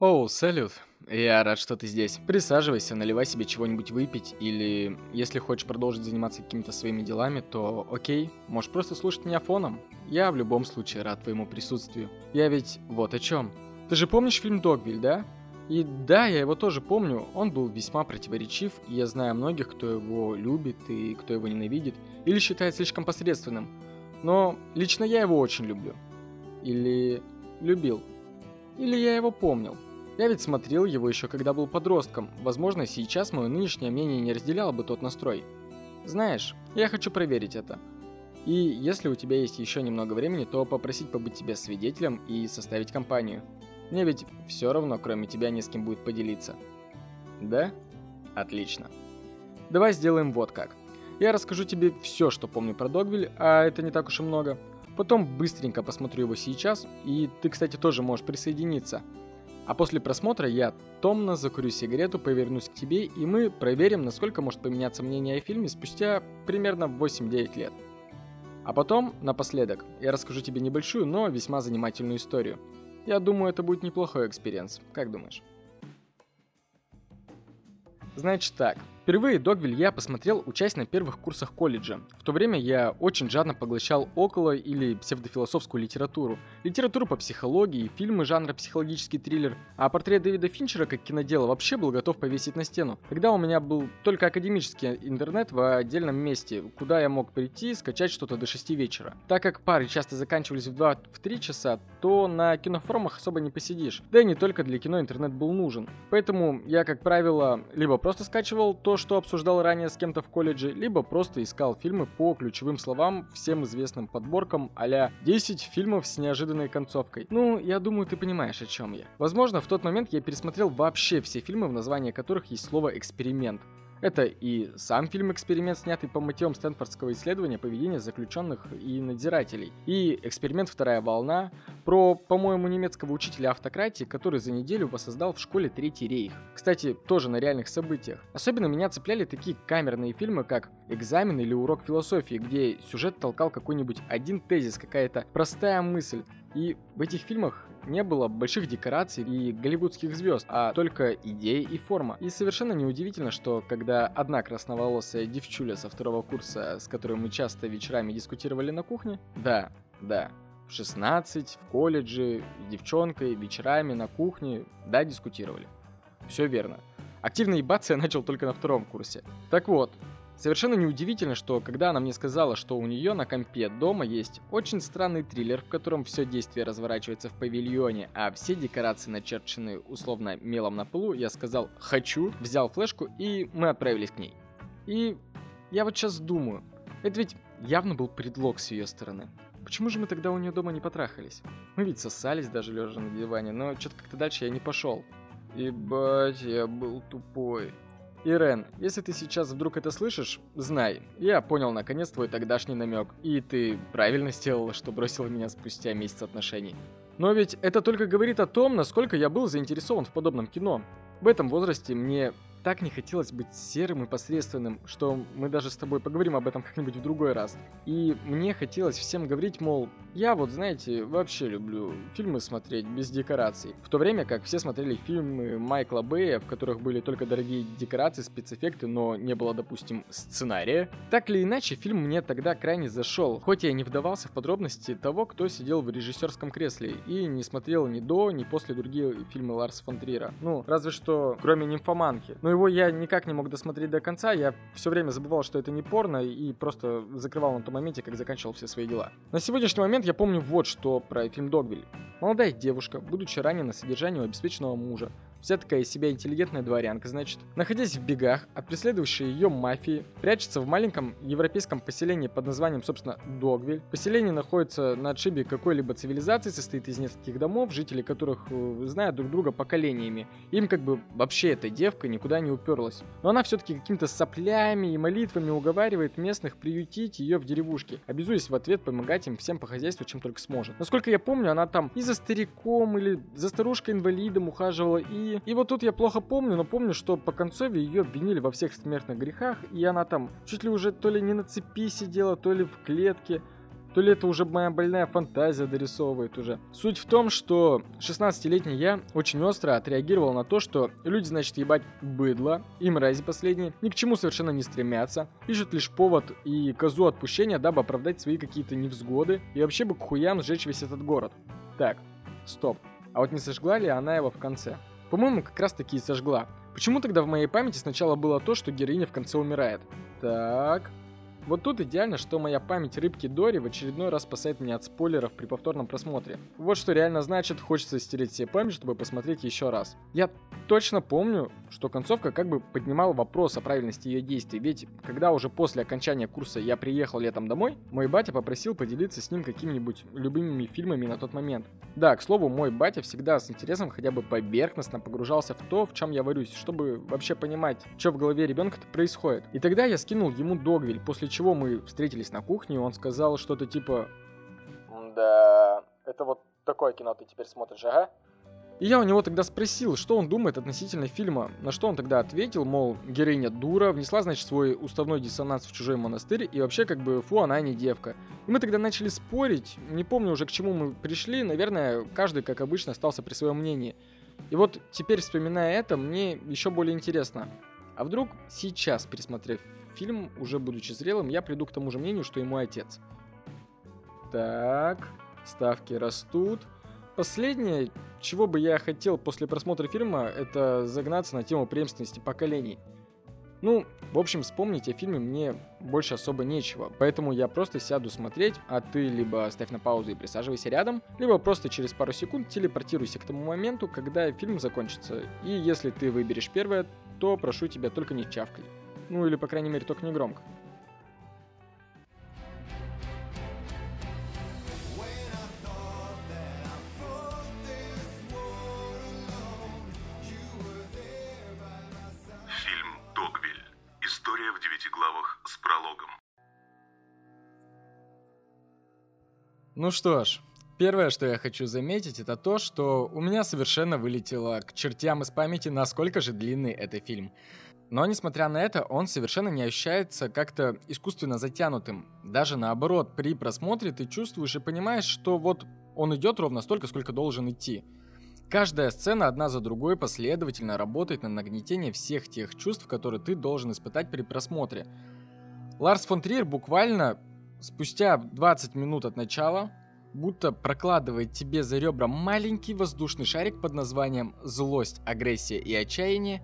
Оу, салют. Я рад, что ты здесь. Присаживайся, наливай себе чего-нибудь выпить, или если хочешь продолжить заниматься какими-то своими делами, то окей, можешь просто слушать меня фоном. Я в любом случае рад твоему присутствию. Я ведь вот о чем. Ты же помнишь фильм «Догвиль», да? И да, я его тоже помню, он был весьма противоречив, и я знаю многих, кто его любит и кто его ненавидит, или считает слишком посредственным. Но лично я его очень люблю. Или любил. Или я его помнил. Я ведь смотрел его еще когда был подростком. Возможно, сейчас мое нынешнее мнение не разделяло бы тот настрой. Знаешь, я хочу проверить это. И если у тебя есть еще немного времени, то попросить побыть тебе свидетелем и составить компанию. Мне ведь все равно, кроме тебя, не с кем будет поделиться. Да? Отлично. Давай сделаем вот как. Я расскажу тебе все, что помню про Догвиль, а это не так уж и много. Потом быстренько посмотрю его сейчас, и ты, кстати, тоже можешь присоединиться – а после просмотра я томно закурю сигарету, повернусь к тебе, и мы проверим, насколько может поменяться мнение о фильме спустя примерно 8-9 лет. А потом, напоследок, я расскажу тебе небольшую, но весьма занимательную историю. Я думаю, это будет неплохой experience. Как думаешь? Значит так, Впервые Догвиль я посмотрел, учась на первых курсах колледжа. В то время я очень жадно поглощал около или псевдофилософскую литературу, литературу по психологии, фильмы жанра психологический триллер, а портрет Дэвида Финчера как кинодела вообще был готов повесить на стену. Тогда у меня был только академический интернет в отдельном месте, куда я мог прийти, скачать что-то до 6 вечера. Так как пары часто заканчивались в 2-3 часа, то на кинофорумах особо не посидишь. Да и не только для кино интернет был нужен. Поэтому я, как правило, либо просто скачивал то, что обсуждал ранее с кем-то в колледже, либо просто искал фильмы по ключевым словам, всем известным подборкам а 10 фильмов с неожиданной концовкой. Ну, я думаю, ты понимаешь, о чем я. Возможно, в тот момент я пересмотрел вообще все фильмы, в названии которых есть слово «эксперимент». Это и сам фильм-эксперимент, снятый по мотивам Стэнфордского исследования поведения заключенных и надзирателей, и эксперимент «Вторая волна» про, по-моему, немецкого учителя автократии, который за неделю воссоздал в школе Третий рейх. Кстати, тоже на реальных событиях. Особенно меня цепляли такие камерные фильмы, как «Экзамен» или «Урок философии», где сюжет толкал какой-нибудь один тезис, какая-то простая мысль. И в этих фильмах не было больших декораций и голливудских звезд, а только идеи и форма. И совершенно неудивительно, что когда одна красноволосая девчуля со второго курса, с которой мы часто вечерами дискутировали на кухне, да, да, в 16, в колледже, девчонкой, вечерами на кухне, да, дискутировали. Все верно. Активно ебаться я начал только на втором курсе. Так вот, Совершенно неудивительно, что когда она мне сказала, что у нее на компе дома есть очень странный триллер, в котором все действие разворачивается в павильоне, а все декорации начерчены условно мелом на полу, я сказал «хочу», взял флешку и мы отправились к ней. И я вот сейчас думаю, это ведь явно был предлог с ее стороны. Почему же мы тогда у нее дома не потрахались? Мы ведь сосались даже лежа на диване, но что-то как-то дальше я не пошел. Ебать, я был тупой. Ирен, если ты сейчас вдруг это слышишь, знай, я понял наконец твой тогдашний намек, и ты правильно сделала, что бросила меня спустя месяц отношений. Но ведь это только говорит о том, насколько я был заинтересован в подобном кино. В этом возрасте мне так не хотелось быть серым и посредственным, что мы даже с тобой поговорим об этом как-нибудь в другой раз. И мне хотелось всем говорить, мол, я вот, знаете, вообще люблю фильмы смотреть без декораций. В то время как все смотрели фильмы Майкла Бэя, в которых были только дорогие декорации, спецэффекты, но не было, допустим, сценария. Так или иначе, фильм мне тогда крайне зашел, хоть я не вдавался в подробности того, кто сидел в режиссерском кресле и не смотрел ни до, ни после другие фильмы Ларса фон Трира. Ну, разве что, кроме «Нимфоманки». Но его я никак не мог досмотреть до конца, я все время забывал, что это не порно, и просто закрывал на том моменте, как заканчивал все свои дела. На сегодняшний момент я помню вот что про фильм «Догвиль». Молодая девушка, будучи ранена содержанием обеспеченного мужа, Вся такая из себя интеллигентная дворянка, значит, находясь в бегах от преследующей ее мафии, прячется в маленьком европейском поселении под названием, собственно, Догвиль. Поселение находится на отшибе какой-либо цивилизации, состоит из нескольких домов, жители которых э, знают друг друга поколениями. Им как бы вообще эта девка никуда не уперлась. Но она все-таки какими-то соплями и молитвами уговаривает местных приютить ее в деревушке, обязуясь в ответ помогать им всем по хозяйству, чем только сможет. Насколько я помню, она там и за стариком, или за старушкой-инвалидом ухаживала, и и вот тут я плохо помню, но помню, что по концове ее обвинили во всех смертных грехах, и она там чуть ли уже то ли не на цепи сидела, то ли в клетке. то ли это уже моя больная фантазия дорисовывает уже. Суть в том, что 16-летний я очень остро отреагировал на то, что люди, значит, ебать быдло, и мрази последние, ни к чему совершенно не стремятся, ищут лишь повод и козу отпущения, дабы оправдать свои какие-то невзгоды, и вообще бы к хуям сжечь весь этот город. Так, стоп. А вот не сожгла ли она его в конце? По-моему, как раз таки и сожгла. Почему тогда в моей памяти сначала было то, что героиня в конце умирает? Так, вот тут идеально, что моя память рыбки Дори в очередной раз спасает меня от спойлеров при повторном просмотре. Вот что реально значит, хочется стереть себе память, чтобы посмотреть еще раз. Я точно помню, что концовка как бы поднимала вопрос о правильности ее действий, ведь когда уже после окончания курса я приехал летом домой, мой батя попросил поделиться с ним какими-нибудь любимыми фильмами на тот момент. Да, к слову, мой батя всегда с интересом хотя бы поверхностно погружался в то, в чем я варюсь, чтобы вообще понимать, что в голове ребенка-то происходит. И тогда я скинул ему Догвиль, после чего мы встретились на кухне, он сказал что-то типа «Да, это вот такое кино ты теперь смотришь, ага?» И я у него тогда спросил, что он думает относительно фильма, на что он тогда ответил, мол, героиня дура, внесла, значит, свой уставной диссонанс в чужой монастырь, и вообще, как бы, фу, она не девка. И мы тогда начали спорить, не помню уже, к чему мы пришли, наверное, каждый, как обычно, остался при своем мнении. И вот теперь, вспоминая это, мне еще более интересно. А вдруг сейчас, пересмотрев фильм, уже будучи зрелым, я приду к тому же мнению, что и мой отец. Так, ставки растут. Последнее, чего бы я хотел после просмотра фильма, это загнаться на тему преемственности поколений. Ну, в общем, вспомнить о фильме мне больше особо нечего, поэтому я просто сяду смотреть, а ты либо ставь на паузу и присаживайся рядом, либо просто через пару секунд телепортируйся к тому моменту, когда фильм закончится. И если ты выберешь первое, то прошу тебя только не чавкай. Ну или, по крайней мере, только не громко. Фильм «Догвиль». История в девяти главах с прологом. Ну что ж, первое, что я хочу заметить, это то, что у меня совершенно вылетело к чертям из памяти, насколько же длинный это фильм. Но, несмотря на это, он совершенно не ощущается как-то искусственно затянутым. Даже наоборот, при просмотре ты чувствуешь и понимаешь, что вот он идет ровно столько, сколько должен идти. Каждая сцена одна за другой последовательно работает на нагнетение всех тех чувств, которые ты должен испытать при просмотре. Ларс фон Триер буквально спустя 20 минут от начала будто прокладывает тебе за ребра маленький воздушный шарик под названием «Злость, агрессия и отчаяние»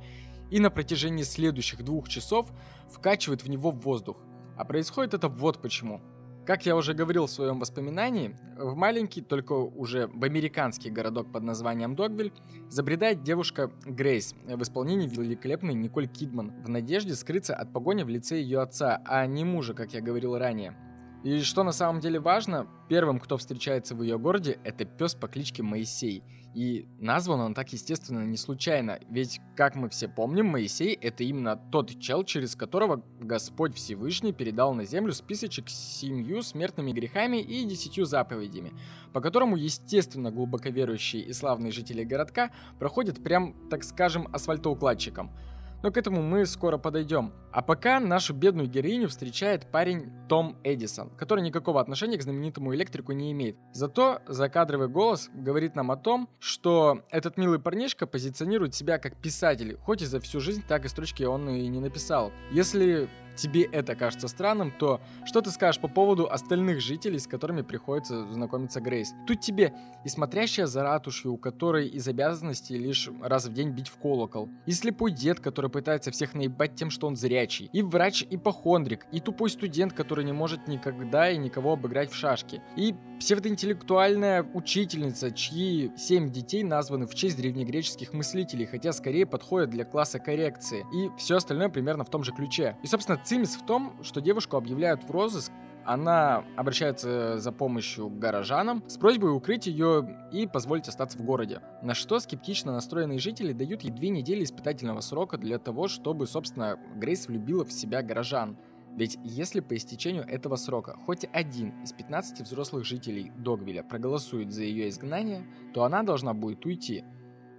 и на протяжении следующих двух часов вкачивает в него воздух. А происходит это вот почему. Как я уже говорил в своем воспоминании, в маленький, только уже в американский городок под названием Догвиль забредает девушка Грейс в исполнении великолепной Николь Кидман в надежде скрыться от погони в лице ее отца, а не мужа, как я говорил ранее. И что на самом деле важно, первым, кто встречается в ее городе, это пес по кличке Моисей. И назван он так, естественно, не случайно, ведь, как мы все помним, Моисей — это именно тот чел, через которого Господь Всевышний передал на землю списочек с семью смертными грехами и десятью заповедями, по которому, естественно, глубоко верующие и славные жители городка проходят прям, так скажем, асфальтоукладчиком — но к этому мы скоро подойдем. А пока нашу бедную героиню встречает парень Том Эдисон, который никакого отношения к знаменитому электрику не имеет. Зато закадровый голос говорит нам о том, что этот милый парнишка позиционирует себя как писатель, хоть и за всю жизнь так и строчки он и не написал. Если тебе это кажется странным, то что ты скажешь по поводу остальных жителей, с которыми приходится знакомиться Грейс? Тут тебе и смотрящая за ратушью, у которой из обязанностей лишь раз в день бить в колокол, и слепой дед, который пытается всех наебать тем, что он зрячий, и врач-ипохондрик, и тупой студент, который не может никогда и никого обыграть в шашки, и псевдоинтеллектуальная учительница, чьи семь детей названы в честь древнегреческих мыслителей, хотя скорее подходят для класса коррекции, и все остальное примерно в том же ключе. И, собственно, цимис в том, что девушку объявляют в розыск, она обращается за помощью к горожанам с просьбой укрыть ее и позволить остаться в городе. На что скептично настроенные жители дают ей две недели испытательного срока для того, чтобы, собственно, Грейс влюбила в себя горожан. Ведь если по истечению этого срока хоть один из 15 взрослых жителей Догвилля проголосует за ее изгнание, то она должна будет уйти.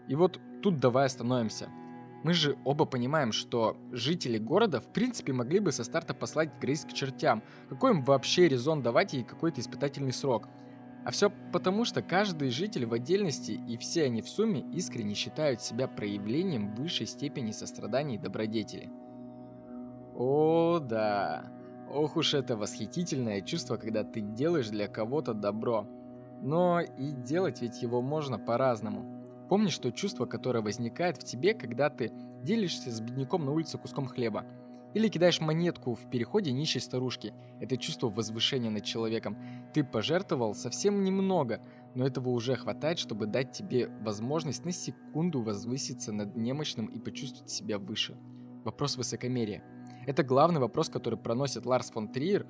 И вот тут давай остановимся. Мы же оба понимаем, что жители города в принципе могли бы со старта послать Грейс к чертям. Какой им вообще резон давать ей какой-то испытательный срок? А все потому, что каждый житель в отдельности и все они в сумме искренне считают себя проявлением высшей степени сострадания и добродетели. О, да. Ох уж это восхитительное чувство, когда ты делаешь для кого-то добро. Но и делать ведь его можно по-разному. Помнишь то чувство, которое возникает в тебе, когда ты делишься с бедняком на улице куском хлеба? Или кидаешь монетку в переходе нищей старушки. Это чувство возвышения над человеком. Ты пожертвовал совсем немного, но этого уже хватает, чтобы дать тебе возможность на секунду возвыситься над немощным и почувствовать себя выше. Вопрос высокомерия. Это главный вопрос, который проносит Ларс фон Триер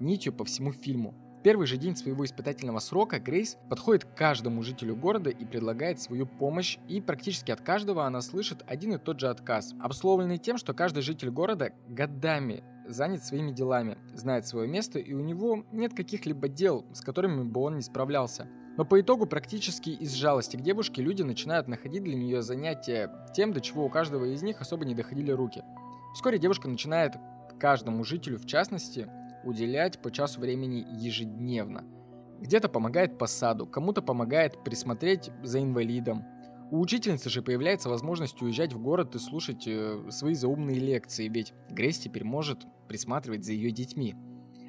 нитью по всему фильму первый же день своего испытательного срока Грейс подходит к каждому жителю города и предлагает свою помощь, и практически от каждого она слышит один и тот же отказ, обусловленный тем, что каждый житель города годами занят своими делами, знает свое место и у него нет каких-либо дел, с которыми бы он не справлялся. Но по итогу практически из жалости к девушке люди начинают находить для нее занятия тем, до чего у каждого из них особо не доходили руки. Вскоре девушка начинает каждому жителю в частности уделять по часу времени ежедневно. Где-то помогает по саду, кому-то помогает присмотреть за инвалидом. У учительницы же появляется возможность уезжать в город и слушать э, свои заумные лекции, ведь Грейс теперь может присматривать за ее детьми.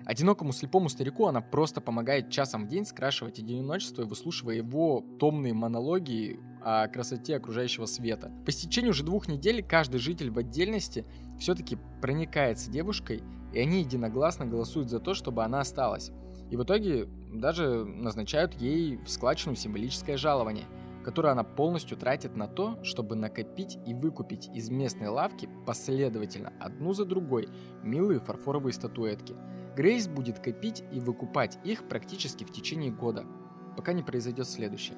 Одинокому слепому старику она просто помогает часом в день скрашивать одиночество, выслушивая его томные монологи о красоте окружающего света. По стечению уже двух недель каждый житель в отдельности все-таки проникается девушкой и они единогласно голосуют за то, чтобы она осталась. И в итоге даже назначают ей в складчину символическое жалование, которое она полностью тратит на то, чтобы накопить и выкупить из местной лавки последовательно, одну за другой, милые фарфоровые статуэтки. Грейс будет копить и выкупать их практически в течение года, пока не произойдет следующее.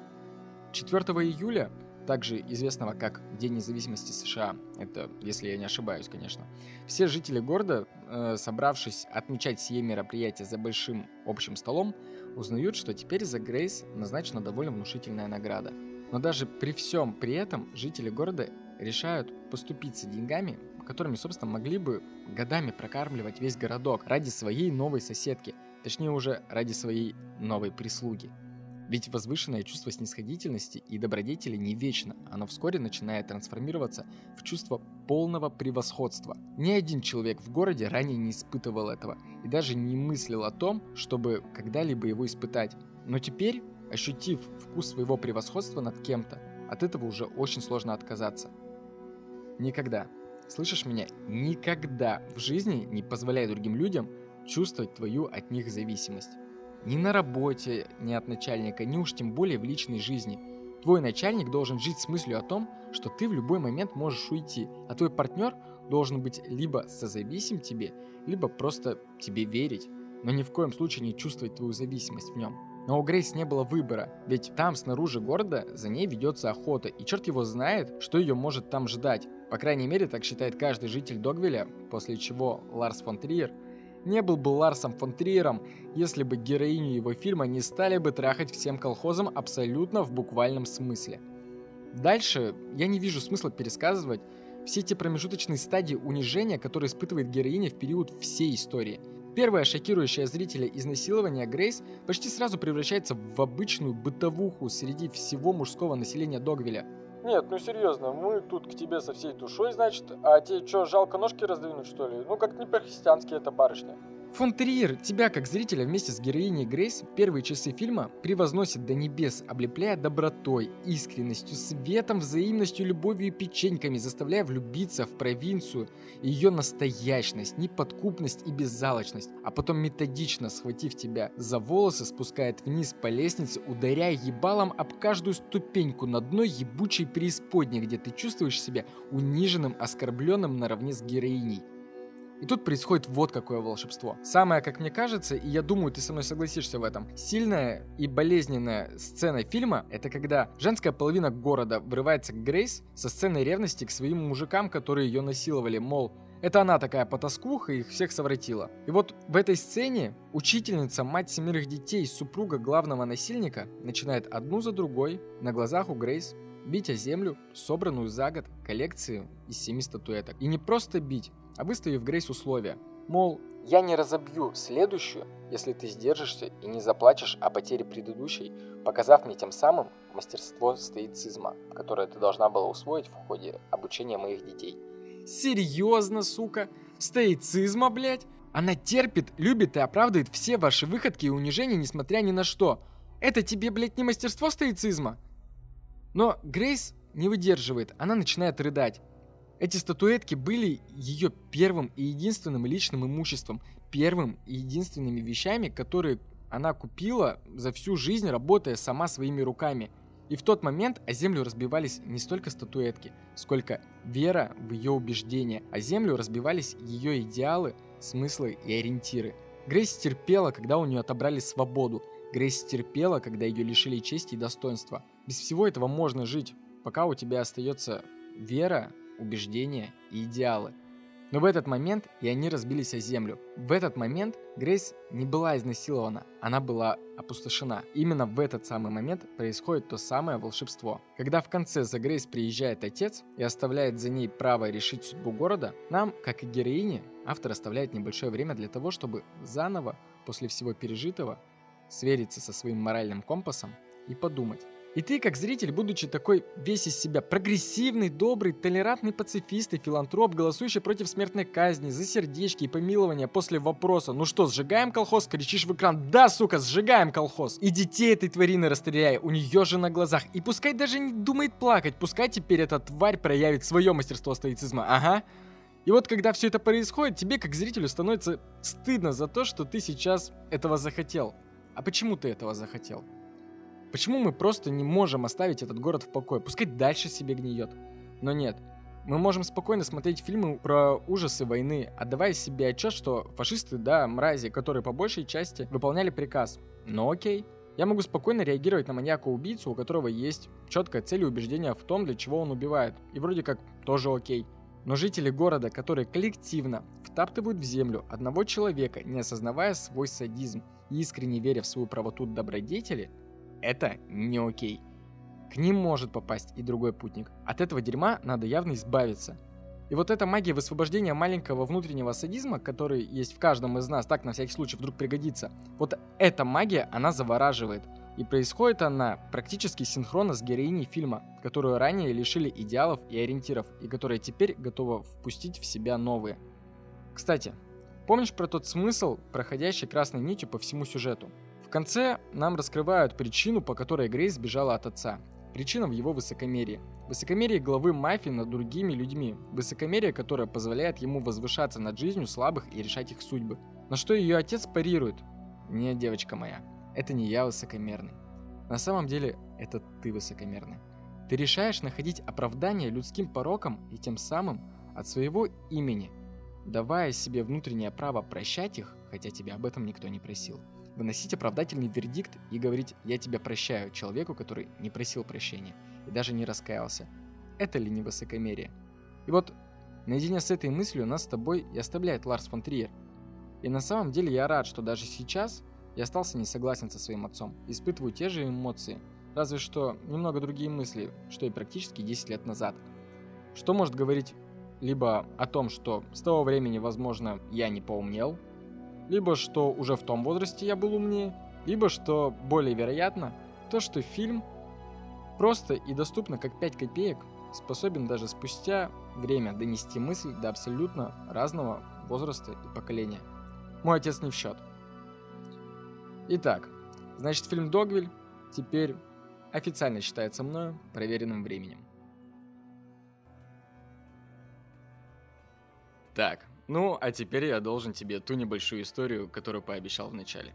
4 июля также известного как День независимости США. Это, если я не ошибаюсь, конечно. Все жители города, э, собравшись отмечать сие мероприятие за большим общим столом, узнают, что теперь за Грейс назначена довольно внушительная награда. Но даже при всем при этом жители города решают поступиться деньгами, которыми, собственно, могли бы годами прокармливать весь городок ради своей новой соседки, точнее уже ради своей новой прислуги. Ведь возвышенное чувство снисходительности и добродетели не вечно, оно вскоре начинает трансформироваться в чувство полного превосходства. Ни один человек в городе ранее не испытывал этого и даже не мыслил о том, чтобы когда-либо его испытать. Но теперь, ощутив вкус своего превосходства над кем-то, от этого уже очень сложно отказаться. Никогда, слышишь меня, никогда в жизни не позволяй другим людям чувствовать твою от них зависимость. Ни на работе, ни от начальника, ни уж тем более в личной жизни. Твой начальник должен жить с мыслью о том, что ты в любой момент можешь уйти, а твой партнер должен быть либо созависим тебе, либо просто тебе верить, но ни в коем случае не чувствовать твою зависимость в нем. Но у Грейс не было выбора, ведь там, снаружи города, за ней ведется охота, и черт его знает, что ее может там ждать. По крайней мере, так считает каждый житель Догвилля, после чего Ларс фон Триер не был бы Ларсом фон Триером, если бы героиню его фильма не стали бы трахать всем колхозом абсолютно в буквальном смысле. Дальше я не вижу смысла пересказывать все те промежуточные стадии унижения, которые испытывает героиня в период всей истории. Первое шокирующее зрителя изнасилование Грейс почти сразу превращается в обычную бытовуху среди всего мужского населения Догвилля – нет, ну серьезно, мы тут к тебе со всей душой, значит, а тебе что, жалко ножки раздвинуть, что ли? Ну, как не по-христиански эта барышня. Фон Триер тебя, как зрителя, вместе с героиней Грейс первые часы фильма превозносит до небес, облепляя добротой, искренностью, светом, взаимностью, любовью и печеньками, заставляя влюбиться в провинцию ее настоящность, неподкупность и беззалочность, а потом методично, схватив тебя за волосы, спускает вниз по лестнице, ударяя ебалом об каждую ступеньку на дно ебучей преисподней, где ты чувствуешь себя униженным, оскорбленным наравне с героиней. И тут происходит вот какое волшебство. Самое, как мне кажется, и я думаю, ты со мной согласишься в этом, сильная и болезненная сцена фильма — это когда женская половина города врывается к Грейс со сценой ревности к своим мужикам, которые ее насиловали, мол, это она такая потаскуха, их всех совратила. И вот в этой сцене учительница, мать семерых детей, супруга главного насильника, начинает одну за другой на глазах у Грейс Бить о землю, собранную за год коллекцию из семи статуэток. И не просто бить, а выставив Грейс условия. Мол, я не разобью следующую, если ты сдержишься и не заплачешь о потере предыдущей, показав мне тем самым мастерство стоицизма, которое ты должна была усвоить в ходе обучения моих детей. Серьезно, сука? Стоицизма, блядь? Она терпит, любит и оправдывает все ваши выходки и унижения, несмотря ни на что. Это тебе, блядь, не мастерство стоицизма? Но Грейс не выдерживает, она начинает рыдать. Эти статуэтки были ее первым и единственным личным имуществом, первым и единственными вещами, которые она купила за всю жизнь, работая сама своими руками. И в тот момент о землю разбивались не столько статуэтки, сколько вера в ее убеждения, о землю разбивались ее идеалы, смыслы и ориентиры. Грейс терпела, когда у нее отобрали свободу. Грейс терпела, когда ее лишили чести и достоинства. Без всего этого можно жить, пока у тебя остается вера, убеждения и идеалы. Но в этот момент и они разбились о землю. В этот момент Грейс не была изнасилована, она была опустошена. Именно в этот самый момент происходит то самое волшебство. Когда в конце за Грейс приезжает отец и оставляет за ней право решить судьбу города, нам, как и героине, автор оставляет небольшое время для того, чтобы заново, после всего пережитого, свериться со своим моральным компасом и подумать, и ты, как зритель, будучи такой весь из себя прогрессивный, добрый, толерантный пацифист и филантроп, голосующий против смертной казни, за сердечки и помилования после вопроса «Ну что, сжигаем колхоз?» кричишь в экран «Да, сука, сжигаем колхоз!» И детей этой тварины расстреляй, у нее же на глазах. И пускай даже не думает плакать, пускай теперь эта тварь проявит свое мастерство стоицизма, ага. И вот когда все это происходит, тебе как зрителю становится стыдно за то, что ты сейчас этого захотел. А почему ты этого захотел? Почему мы просто не можем оставить этот город в покое? Пускай дальше себе гниет. Но нет. Мы можем спокойно смотреть фильмы про ужасы войны, отдавая себе отчет, что фашисты, да, мрази, которые по большей части выполняли приказ. Но окей. Я могу спокойно реагировать на маньяка-убийцу, у которого есть четкая цель и убеждение в том, для чего он убивает. И вроде как тоже окей. Но жители города, которые коллективно втаптывают в землю одного человека, не осознавая свой садизм и искренне веря в свою правоту добродетели, это не окей. К ним может попасть и другой путник. От этого дерьма надо явно избавиться. И вот эта магия высвобождения маленького внутреннего садизма, который есть в каждом из нас, так на всякий случай вдруг пригодится, вот эта магия, она завораживает. И происходит она практически синхронно с героиней фильма, которую ранее лишили идеалов и ориентиров, и которая теперь готова впустить в себя новые. Кстати, помнишь про тот смысл, проходящий красной нитью по всему сюжету? Конце нам раскрывают причину, по которой Грейс сбежала от отца. Причина в его высокомерии. Высокомерие главы мафии над другими людьми. Высокомерие, которое позволяет ему возвышаться над жизнью слабых и решать их судьбы. На что ее отец парирует. Нет, девочка моя, это не я высокомерный. На самом деле, это ты высокомерный. Ты решаешь находить оправдание людским порокам и тем самым от своего имени, давая себе внутреннее право прощать их, хотя тебя об этом никто не просил выносить оправдательный вердикт и говорить «я тебя прощаю» человеку, который не просил прощения и даже не раскаялся. Это ли не высокомерие? И вот наедине с этой мыслью нас с тобой и оставляет Ларс фон Триер. И на самом деле я рад, что даже сейчас я остался не согласен со своим отцом, испытываю те же эмоции, разве что немного другие мысли, что и практически 10 лет назад. Что может говорить либо о том, что с того времени, возможно, я не поумнел, либо что уже в том возрасте я был умнее, либо что более вероятно, то что фильм просто и доступно как 5 копеек способен даже спустя время донести мысль до абсолютно разного возраста и поколения. Мой отец не в счет. Итак, значит фильм «Догвиль» теперь официально считается мною проверенным временем. Так, ну, а теперь я должен тебе ту небольшую историю, которую пообещал в начале.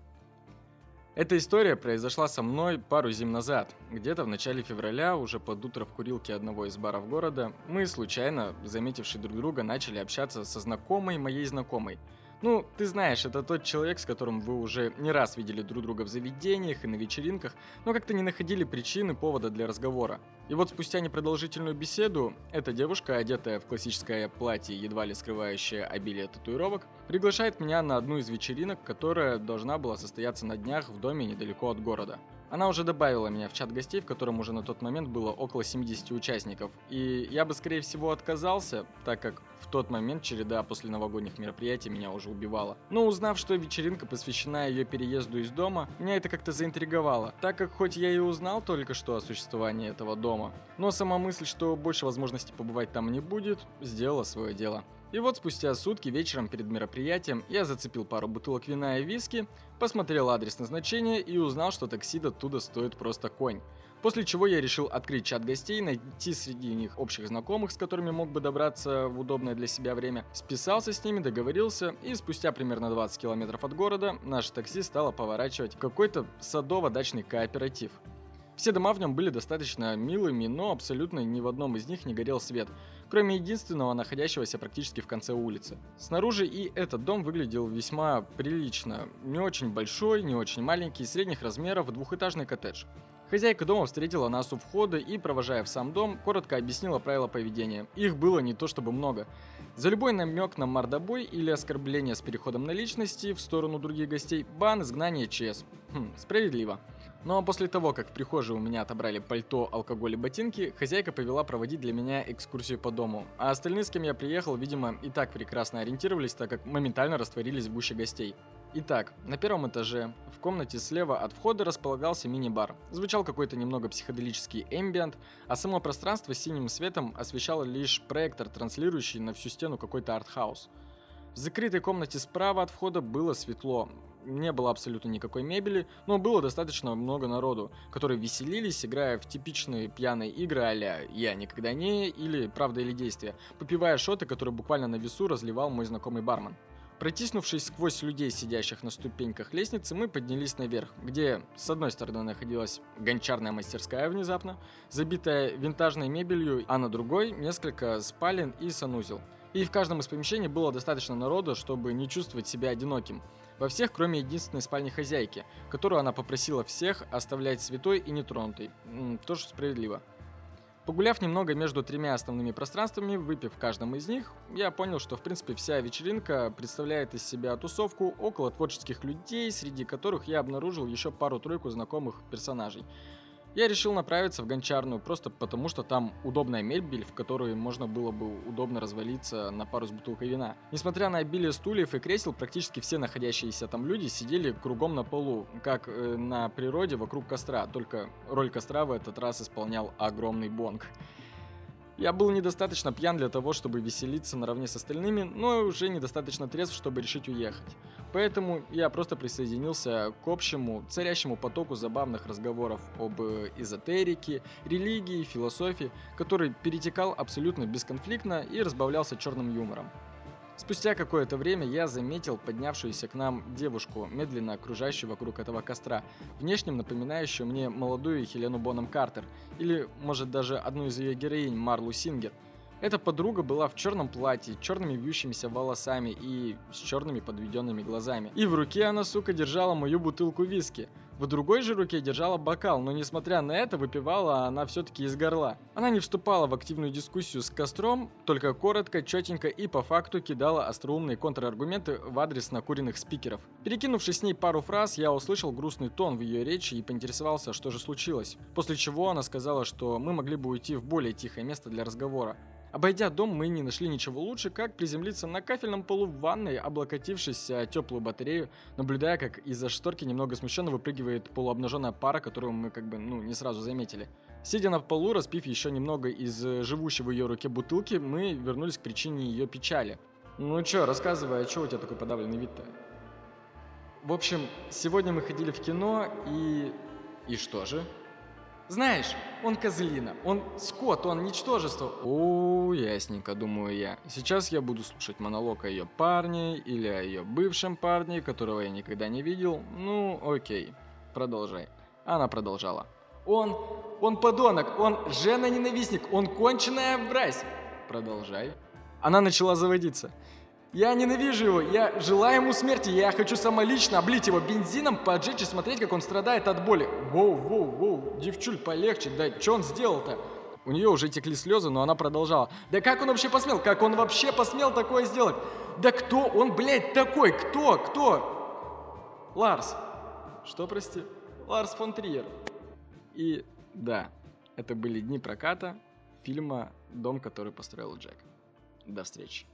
Эта история произошла со мной пару зим назад. Где-то в начале февраля, уже под утро в курилке одного из баров города, мы, случайно, заметившие друг друга, начали общаться со знакомой моей знакомой – ну, ты знаешь, это тот человек, с которым вы уже не раз видели друг друга в заведениях и на вечеринках, но как-то не находили причины, повода для разговора. И вот спустя непродолжительную беседу, эта девушка, одетая в классическое платье, едва ли скрывающее обилие татуировок, приглашает меня на одну из вечеринок, которая должна была состояться на днях в доме недалеко от города. Она уже добавила меня в чат гостей, в котором уже на тот момент было около 70 участников. И я бы, скорее всего, отказался, так как в тот момент череда после новогодних мероприятий меня уже убивала. Но узнав, что вечеринка посвящена ее переезду из дома, меня это как-то заинтриговало, так как хоть я и узнал только что о существовании этого дома, но сама мысль, что больше возможности побывать там не будет, сделала свое дело. И вот спустя сутки вечером перед мероприятием я зацепил пару бутылок вина и виски, посмотрел адрес назначения и узнал, что такси до туда стоит просто конь. После чего я решил открыть чат гостей, найти среди них общих знакомых, с которыми мог бы добраться в удобное для себя время, списался с ними, договорился, и спустя примерно 20 километров от города наше такси стало поворачивать в какой-то садово-дачный кооператив. Все дома в нем были достаточно милыми, но абсолютно ни в одном из них не горел свет, кроме единственного, находящегося практически в конце улицы. Снаружи и этот дом выглядел весьма прилично. Не очень большой, не очень маленький, средних размеров, двухэтажный коттедж. Хозяйка дома встретила нас у входа и, провожая в сам дом, коротко объяснила правила поведения. Их было не то чтобы много. За любой намек на мордобой или оскорбление с переходом на личности в сторону других гостей, бан, изгнание, ЧС. Хм, справедливо. Ну а после того, как в прихожей у меня отобрали пальто, алкоголь и ботинки, хозяйка повела проводить для меня экскурсию по дому. А остальные, с кем я приехал, видимо, и так прекрасно ориентировались, так как моментально растворились в гуще гостей. Итак, на первом этаже, в комнате слева от входа располагался мини-бар. Звучал какой-то немного психоделический эмбиент, а само пространство синим светом освещало лишь проектор, транслирующий на всю стену какой-то артхаус. В закрытой комнате справа от входа было светло, не было абсолютно никакой мебели, но было достаточно много народу, которые веселились, играя в типичные пьяные игры а «Я никогда не» или «Правда или действие», попивая шоты, которые буквально на весу разливал мой знакомый бармен. Протиснувшись сквозь людей, сидящих на ступеньках лестницы, мы поднялись наверх, где с одной стороны находилась гончарная мастерская внезапно, забитая винтажной мебелью, а на другой несколько спален и санузел. И в каждом из помещений было достаточно народа, чтобы не чувствовать себя одиноким. Во всех, кроме единственной спальни хозяйки, которую она попросила всех оставлять святой и нетронутой. Тоже справедливо. Погуляв немного между тремя основными пространствами, выпив в каждом из них, я понял, что в принципе вся вечеринка представляет из себя тусовку около творческих людей, среди которых я обнаружил еще пару-тройку знакомых персонажей. Я решил направиться в гончарную, просто потому что там удобная мебель, в которой можно было бы удобно развалиться на пару с бутылкой вина. Несмотря на обилие стульев и кресел, практически все находящиеся там люди сидели кругом на полу, как э, на природе вокруг костра, только роль костра в этот раз исполнял огромный бонг. Я был недостаточно пьян для того, чтобы веселиться наравне с остальными, но уже недостаточно трезв, чтобы решить уехать. Поэтому я просто присоединился к общему, царящему потоку забавных разговоров об эзотерике, религии, философии, который перетекал абсолютно бесконфликтно и разбавлялся черным юмором. Спустя какое-то время я заметил поднявшуюся к нам девушку, медленно окружающую вокруг этого костра, внешне напоминающую мне молодую Хелену Боном Картер, или, может, даже одну из ее героинь, Марлу Сингер – эта подруга была в черном платье, черными вьющимися волосами и с черными подведенными глазами. И в руке она, сука, держала мою бутылку виски. В другой же руке держала бокал, но несмотря на это, выпивала она все-таки из горла. Она не вступала в активную дискуссию с Костром, только коротко, четенько и по факту кидала остроумные контраргументы в адрес накуренных спикеров. Перекинувшись с ней пару фраз, я услышал грустный тон в ее речи и поинтересовался, что же случилось. После чего она сказала, что мы могли бы уйти в более тихое место для разговора. Обойдя дом, мы не нашли ничего лучше, как приземлиться на кафельном полу в ванной, облокотившись о теплую батарею, наблюдая, как из-за шторки немного смущенно выпрыгивает полуобнаженная пара, которую мы как бы, ну, не сразу заметили. Сидя на полу, распив еще немного из живущей в ее руке бутылки, мы вернулись к причине ее печали. Ну чё, рассказывай, а чё у тебя такой подавленный вид-то? В общем, сегодня мы ходили в кино и... И что же? Знаешь, он козлина, он скот, он ничтожество. О, ясненько, думаю я. Сейчас я буду слушать монолог о ее парне или о ее бывшем парне, которого я никогда не видел. Ну, окей, продолжай. Она продолжала. Он, он подонок, он жена-ненавистник, он конченая мразь. Продолжай. Она начала заводиться. Я ненавижу его, я желаю ему смерти, я хочу самолично облить его бензином, поджечь и смотреть, как он страдает от боли. Воу, воу, воу, девчуль, полегче, да что он сделал-то? У нее уже текли слезы, но она продолжала. Да как он вообще посмел? Как он вообще посмел такое сделать? Да кто он, блядь, такой? Кто? Кто? Ларс. Что, прости? Ларс фон Триер. И да, это были дни проката фильма «Дом, который построил Джек». До встречи.